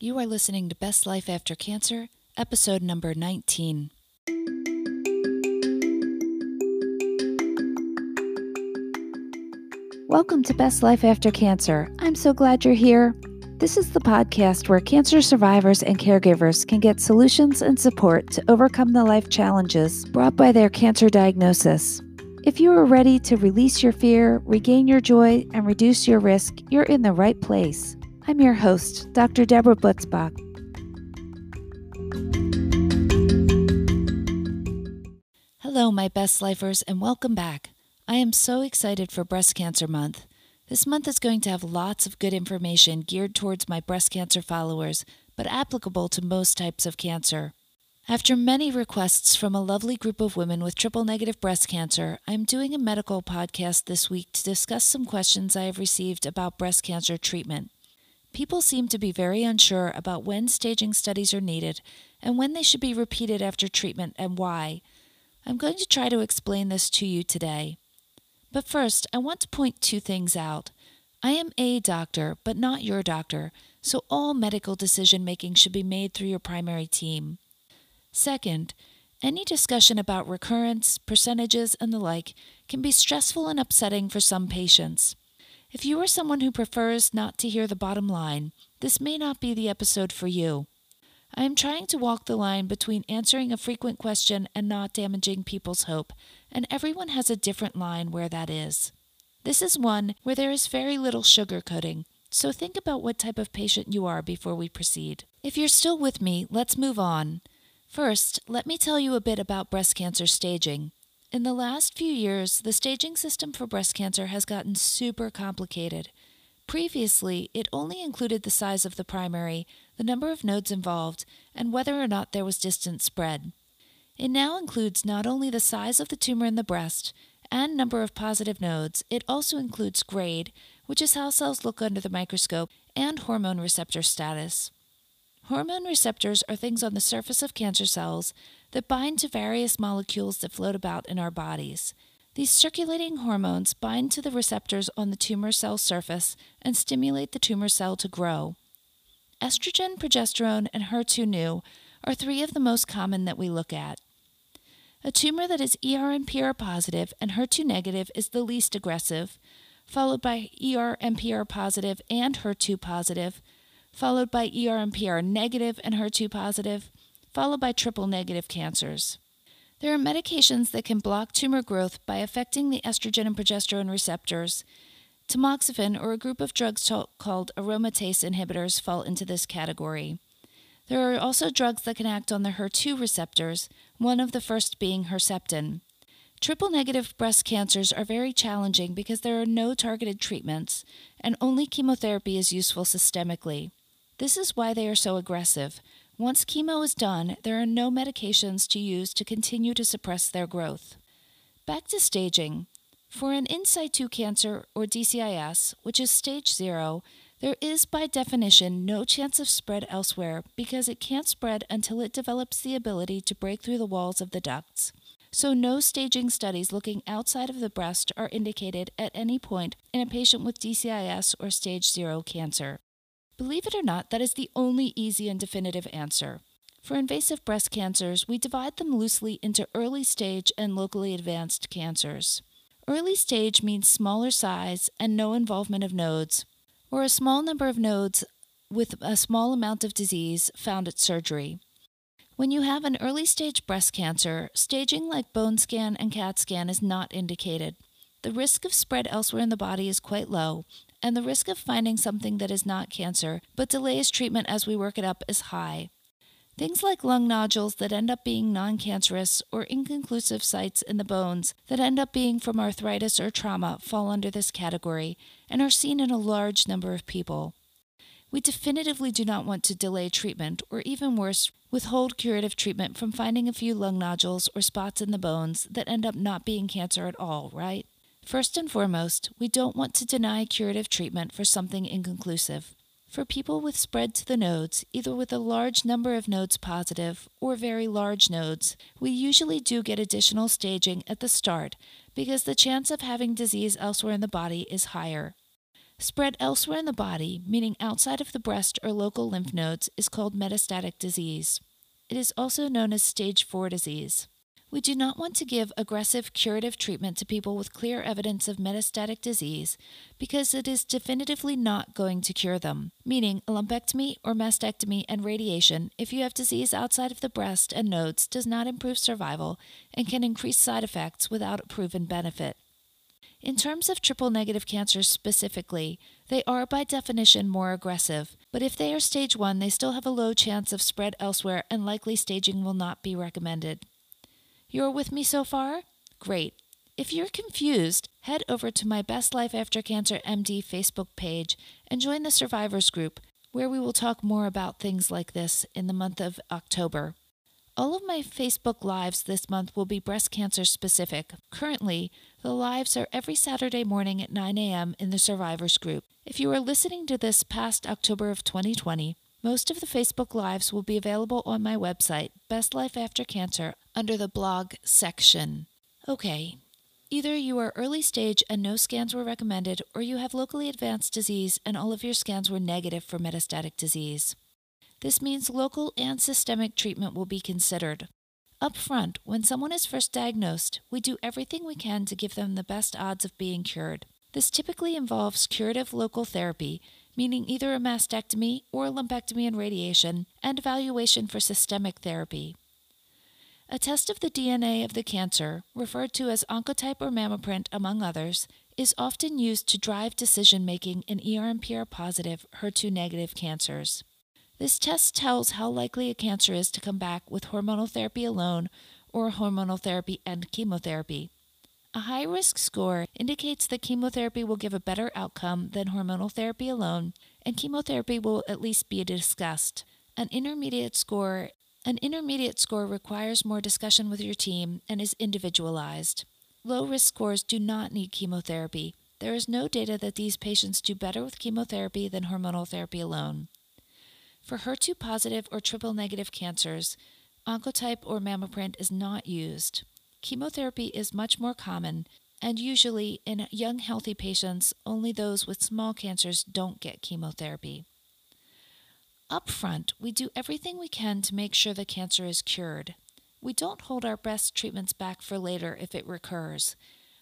You are listening to Best Life After Cancer, episode number 19. Welcome to Best Life After Cancer. I'm so glad you're here. This is the podcast where cancer survivors and caregivers can get solutions and support to overcome the life challenges brought by their cancer diagnosis. If you are ready to release your fear, regain your joy, and reduce your risk, you're in the right place. I'm your host, Dr. Deborah Butzbach. Hello, my best lifers, and welcome back. I am so excited for Breast Cancer Month. This month is going to have lots of good information geared towards my breast cancer followers, but applicable to most types of cancer. After many requests from a lovely group of women with triple negative breast cancer, I'm doing a medical podcast this week to discuss some questions I have received about breast cancer treatment. People seem to be very unsure about when staging studies are needed and when they should be repeated after treatment and why. I'm going to try to explain this to you today. But first, I want to point two things out. I am a doctor, but not your doctor, so all medical decision making should be made through your primary team. Second, any discussion about recurrence, percentages, and the like can be stressful and upsetting for some patients. If you are someone who prefers not to hear the bottom line, this may not be the episode for you. I am trying to walk the line between answering a frequent question and not damaging people's hope, and everyone has a different line where that is. This is one where there is very little sugarcoating, so think about what type of patient you are before we proceed. If you're still with me, let's move on. First, let me tell you a bit about breast cancer staging. In the last few years, the staging system for breast cancer has gotten super complicated. Previously, it only included the size of the primary, the number of nodes involved, and whether or not there was distant spread. It now includes not only the size of the tumor in the breast and number of positive nodes, it also includes grade, which is how cells look under the microscope, and hormone receptor status. Hormone receptors are things on the surface of cancer cells that bind to various molecules that float about in our bodies. These circulating hormones bind to the receptors on the tumor cell surface and stimulate the tumor cell to grow. Estrogen, progesterone, and HER2 neu are three of the most common that we look at. A tumor that is ER and PR positive and HER2 negative is the least aggressive, followed by ER and PR positive and HER2 positive, followed by ER and PR negative and HER2 positive, followed by triple negative cancers. There are medications that can block tumor growth by affecting the estrogen and progesterone receptors. Tamoxifen, or a group of drugs called aromatase inhibitors, fall into this category. There are also drugs that can act on the HER2 receptors, one of the first being Herceptin. Triple negative breast cancers are very challenging because there are no targeted treatments, and only chemotherapy is useful systemically. This is why they are so aggressive. Once chemo is done, there are no medications to use to continue to suppress their growth. Back to staging. For an in situ cancer, or DCIS, which is stage zero, there is by definition no chance of spread elsewhere because it can't spread until it develops the ability to break through the walls of the ducts. So, no staging studies looking outside of the breast are indicated at any point in a patient with DCIS or stage zero cancer. Believe it or not, that is the only easy and definitive answer. For invasive breast cancers, we divide them loosely into early stage and locally advanced cancers. Early stage means smaller size and no involvement of nodes, or a small number of nodes with a small amount of disease found at surgery. When you have an early stage breast cancer, staging like bone scan and CAT scan is not indicated. The risk of spread elsewhere in the body is quite low, and the risk of finding something that is not cancer but delays treatment as we work it up is high. Things like lung nodules that end up being non cancerous or inconclusive sites in the bones that end up being from arthritis or trauma fall under this category and are seen in a large number of people. We definitively do not want to delay treatment or even worse, withhold curative treatment from finding a few lung nodules or spots in the bones that end up not being cancer at all, right? First and foremost, we don't want to deny curative treatment for something inconclusive. For people with spread to the nodes, either with a large number of nodes positive or very large nodes, we usually do get additional staging at the start because the chance of having disease elsewhere in the body is higher. Spread elsewhere in the body, meaning outside of the breast or local lymph nodes, is called metastatic disease. It is also known as stage 4 disease. We do not want to give aggressive curative treatment to people with clear evidence of metastatic disease because it is definitively not going to cure them, meaning a lumpectomy or mastectomy and radiation, if you have disease outside of the breast and nodes, does not improve survival and can increase side effects without a proven benefit. In terms of triple negative cancers specifically, they are by definition more aggressive, but if they are stage 1, they still have a low chance of spread elsewhere and likely staging will not be recommended. You're with me so far? Great. If you're confused, head over to my Best Life After Cancer MD Facebook page and join the survivors group, where we will talk more about things like this in the month of October. All of my Facebook Lives this month will be breast cancer specific. Currently, the lives are every Saturday morning at 9 a.m. in the survivors group. If you are listening to this past October of 2020, most of the Facebook Lives will be available on my website, Best Life After Cancer, under the blog section. Okay, either you are early stage and no scans were recommended, or you have locally advanced disease and all of your scans were negative for metastatic disease. This means local and systemic treatment will be considered. Up front, when someone is first diagnosed, we do everything we can to give them the best odds of being cured. This typically involves curative local therapy meaning either a mastectomy or a lumpectomy and radiation, and evaluation for systemic therapy. A test of the DNA of the cancer, referred to as oncotype or MammaPrint among others, is often used to drive decision making in ERMPR positive, HER2 negative cancers. This test tells how likely a cancer is to come back with hormonal therapy alone or hormonal therapy and chemotherapy. A high risk score indicates that chemotherapy will give a better outcome than hormonal therapy alone, and chemotherapy will at least be discussed. An intermediate score an intermediate score requires more discussion with your team and is individualized. Low risk scores do not need chemotherapy. There is no data that these patients do better with chemotherapy than hormonal therapy alone. For HER2 positive or triple negative cancers, Oncotype or MammaPrint is not used. Chemotherapy is much more common, and usually in young healthy patients, only those with small cancers don't get chemotherapy. Up front, we do everything we can to make sure the cancer is cured. We don't hold our best treatments back for later if it recurs.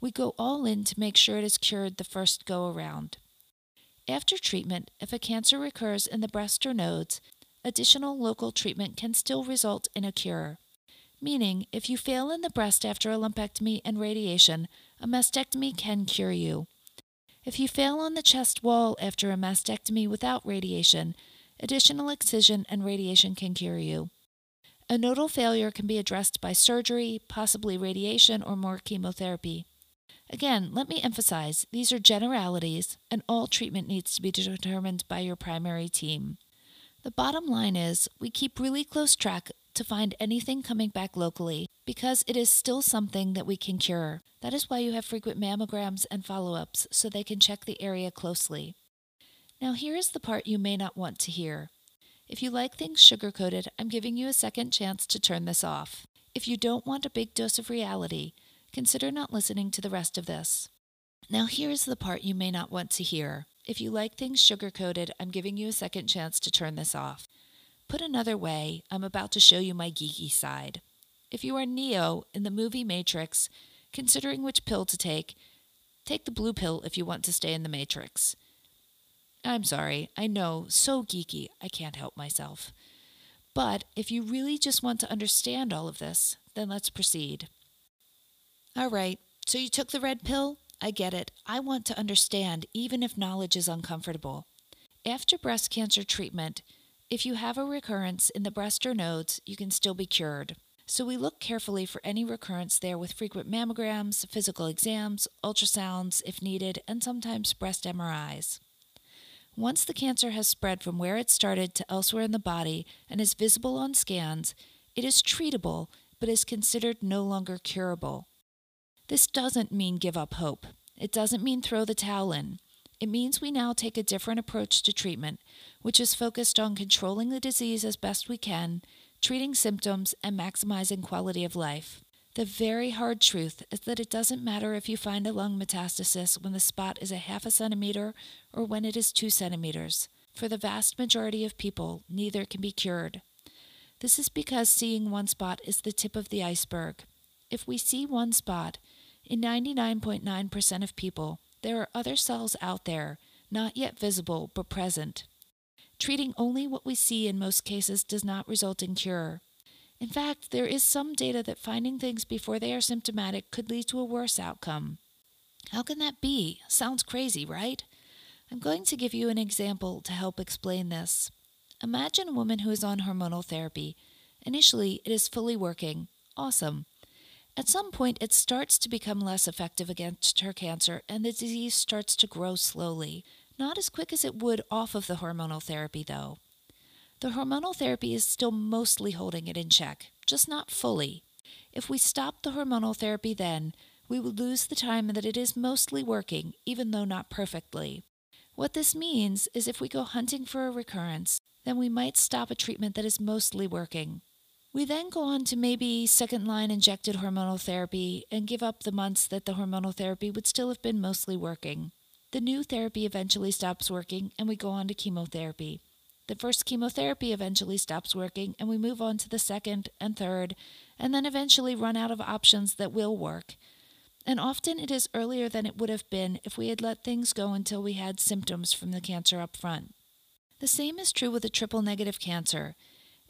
We go all in to make sure it is cured the first go around. After treatment, if a cancer recurs in the breast or nodes, additional local treatment can still result in a cure meaning if you fail in the breast after a lumpectomy and radiation, a mastectomy can cure you. If you fail on the chest wall after a mastectomy without radiation, additional excision and radiation can cure you. A nodal failure can be addressed by surgery, possibly radiation, or more chemotherapy. Again, let me emphasize these are generalities, and all treatment needs to be determined by your primary team. The bottom line is we keep really close track to find anything coming back locally because it is still something that we can cure. That is why you have frequent mammograms and follow ups so they can check the area closely. Now, here is the part you may not want to hear. If you like things sugar coated, I'm giving you a second chance to turn this off. If you don't want a big dose of reality, consider not listening to the rest of this. Now, here's the part you may not want to hear. If you like things sugar coated, I'm giving you a second chance to turn this off. Put another way, I'm about to show you my geeky side. If you are Neo in the movie Matrix, considering which pill to take, take the blue pill if you want to stay in the Matrix. I'm sorry, I know, so geeky, I can't help myself. But if you really just want to understand all of this, then let's proceed. All right, so you took the red pill? I get it. I want to understand, even if knowledge is uncomfortable. After breast cancer treatment, if you have a recurrence in the breast or nodes, you can still be cured. So we look carefully for any recurrence there with frequent mammograms, physical exams, ultrasounds if needed, and sometimes breast MRIs. Once the cancer has spread from where it started to elsewhere in the body and is visible on scans, it is treatable but is considered no longer curable. This doesn't mean give up hope. It doesn't mean throw the towel in. It means we now take a different approach to treatment, which is focused on controlling the disease as best we can, treating symptoms, and maximizing quality of life. The very hard truth is that it doesn't matter if you find a lung metastasis when the spot is a half a centimeter or when it is two centimeters. For the vast majority of people, neither can be cured. This is because seeing one spot is the tip of the iceberg. If we see one spot, in 99.9% of people, there are other cells out there, not yet visible but present. Treating only what we see in most cases does not result in cure. In fact, there is some data that finding things before they are symptomatic could lead to a worse outcome. How can that be? Sounds crazy, right? I'm going to give you an example to help explain this. Imagine a woman who is on hormonal therapy. Initially, it is fully working. Awesome. At some point, it starts to become less effective against her cancer, and the disease starts to grow slowly. Not as quick as it would off of the hormonal therapy, though. The hormonal therapy is still mostly holding it in check, just not fully. If we stop the hormonal therapy then, we would lose the time that it is mostly working, even though not perfectly. What this means is if we go hunting for a recurrence, then we might stop a treatment that is mostly working. We then go on to maybe second line injected hormonal therapy and give up the months that the hormonal therapy would still have been mostly working. The new therapy eventually stops working and we go on to chemotherapy. The first chemotherapy eventually stops working, and we move on to the second and third, and then eventually run out of options that will work. And often it is earlier than it would have been if we had let things go until we had symptoms from the cancer up front. The same is true with a triple negative cancer.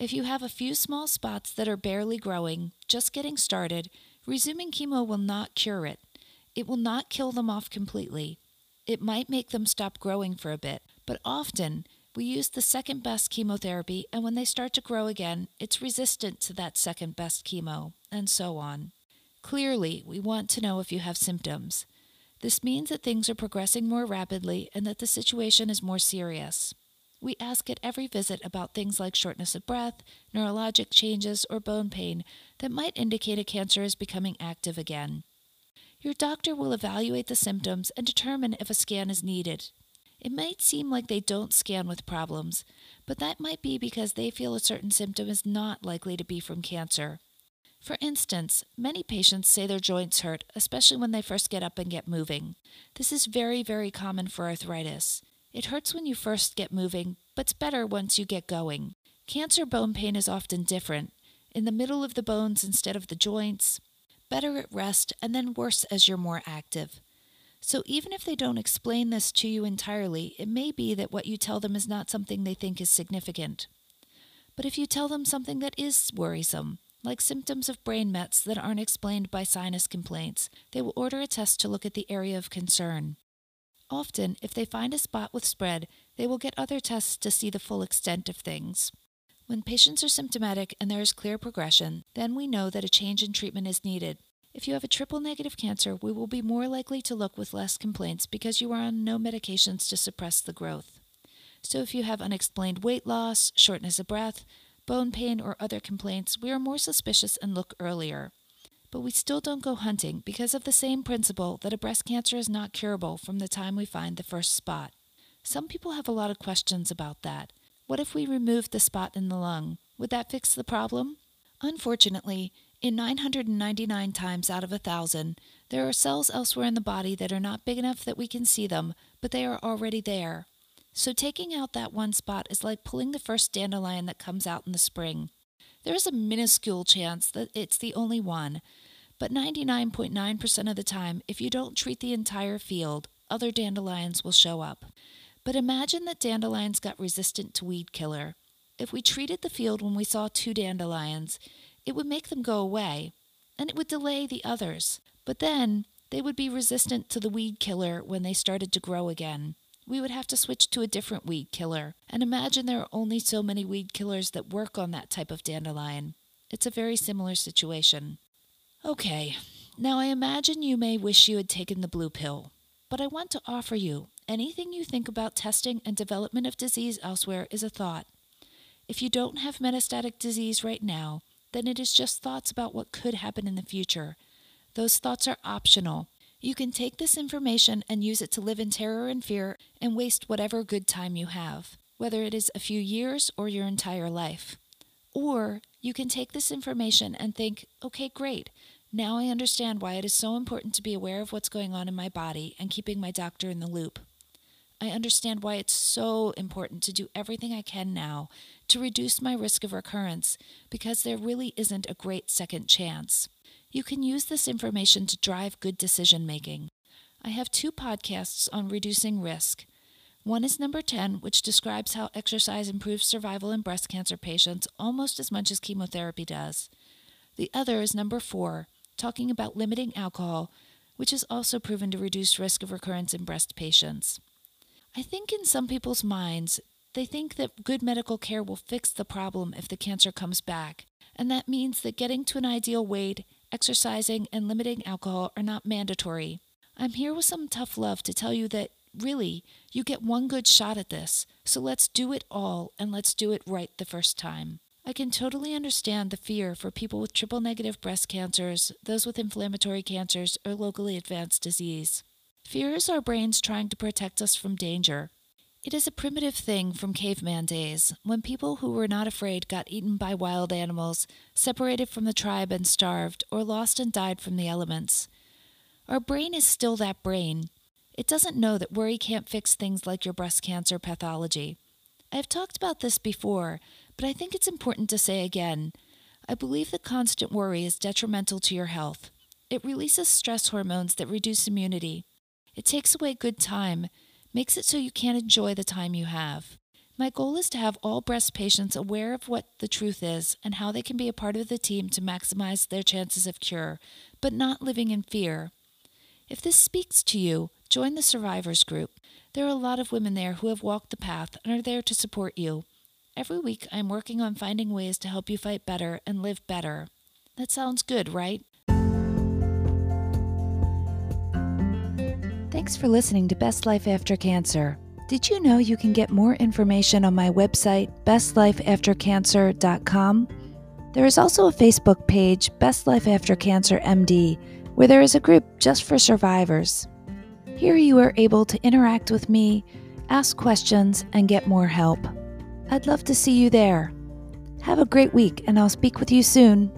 If you have a few small spots that are barely growing, just getting started, resuming chemo will not cure it. It will not kill them off completely. It might make them stop growing for a bit, but often we use the second best chemotherapy, and when they start to grow again, it's resistant to that second best chemo, and so on. Clearly, we want to know if you have symptoms. This means that things are progressing more rapidly and that the situation is more serious. We ask at every visit about things like shortness of breath, neurologic changes, or bone pain that might indicate a cancer is becoming active again. Your doctor will evaluate the symptoms and determine if a scan is needed. It might seem like they don't scan with problems, but that might be because they feel a certain symptom is not likely to be from cancer. For instance, many patients say their joints hurt, especially when they first get up and get moving. This is very, very common for arthritis. It hurts when you first get moving, but's better once you get going. Cancer bone pain is often different, in the middle of the bones instead of the joints, better at rest, and then worse as you're more active. So even if they don't explain this to you entirely, it may be that what you tell them is not something they think is significant. But if you tell them something that is worrisome, like symptoms of brain mets that aren't explained by sinus complaints, they will order a test to look at the area of concern. Often, if they find a spot with spread, they will get other tests to see the full extent of things. When patients are symptomatic and there is clear progression, then we know that a change in treatment is needed. If you have a triple negative cancer, we will be more likely to look with less complaints because you are on no medications to suppress the growth. So if you have unexplained weight loss, shortness of breath, bone pain, or other complaints, we are more suspicious and look earlier. But we still don't go hunting because of the same principle that a breast cancer is not curable from the time we find the first spot. Some people have a lot of questions about that. What if we removed the spot in the lung? Would that fix the problem? Unfortunately, in 999 times out of a thousand, there are cells elsewhere in the body that are not big enough that we can see them, but they are already there. So taking out that one spot is like pulling the first dandelion that comes out in the spring. There is a minuscule chance that it's the only one, but 99.9% of the time, if you don't treat the entire field, other dandelions will show up. But imagine that dandelions got resistant to weed killer. If we treated the field when we saw two dandelions, it would make them go away, and it would delay the others. But then they would be resistant to the weed killer when they started to grow again. We would have to switch to a different weed killer, and imagine there are only so many weed killers that work on that type of dandelion. It's a very similar situation. Okay, now I imagine you may wish you had taken the blue pill, but I want to offer you anything you think about testing and development of disease elsewhere is a thought. If you don't have metastatic disease right now, then it is just thoughts about what could happen in the future. Those thoughts are optional. You can take this information and use it to live in terror and fear and waste whatever good time you have, whether it is a few years or your entire life. Or you can take this information and think, okay, great. Now I understand why it is so important to be aware of what's going on in my body and keeping my doctor in the loop. I understand why it's so important to do everything I can now to reduce my risk of recurrence because there really isn't a great second chance. You can use this information to drive good decision making. I have two podcasts on reducing risk. One is number 10, which describes how exercise improves survival in breast cancer patients almost as much as chemotherapy does. The other is number 4, talking about limiting alcohol, which is also proven to reduce risk of recurrence in breast patients. I think in some people's minds, they think that good medical care will fix the problem if the cancer comes back, and that means that getting to an ideal weight, exercising, and limiting alcohol are not mandatory. I'm here with some tough love to tell you that really, you get one good shot at this, so let's do it all and let's do it right the first time. I can totally understand the fear for people with triple negative breast cancers, those with inflammatory cancers, or locally advanced disease. Fear is our brains trying to protect us from danger. It is a primitive thing from caveman days, when people who were not afraid got eaten by wild animals, separated from the tribe and starved, or lost and died from the elements. Our brain is still that brain. It doesn't know that worry can't fix things like your breast cancer pathology. I've talked about this before, but I think it's important to say again. I believe that constant worry is detrimental to your health. It releases stress hormones that reduce immunity. It takes away good time, makes it so you can't enjoy the time you have. My goal is to have all breast patients aware of what the truth is and how they can be a part of the team to maximize their chances of cure, but not living in fear. If this speaks to you, join the survivors group. There are a lot of women there who have walked the path and are there to support you. Every week, I'm working on finding ways to help you fight better and live better. That sounds good, right? Thanks for listening to Best Life After Cancer. Did you know you can get more information on my website, bestlifeaftercancer.com? There is also a Facebook page, Best Life After Cancer MD, where there is a group just for survivors. Here you are able to interact with me, ask questions, and get more help. I'd love to see you there. Have a great week, and I'll speak with you soon.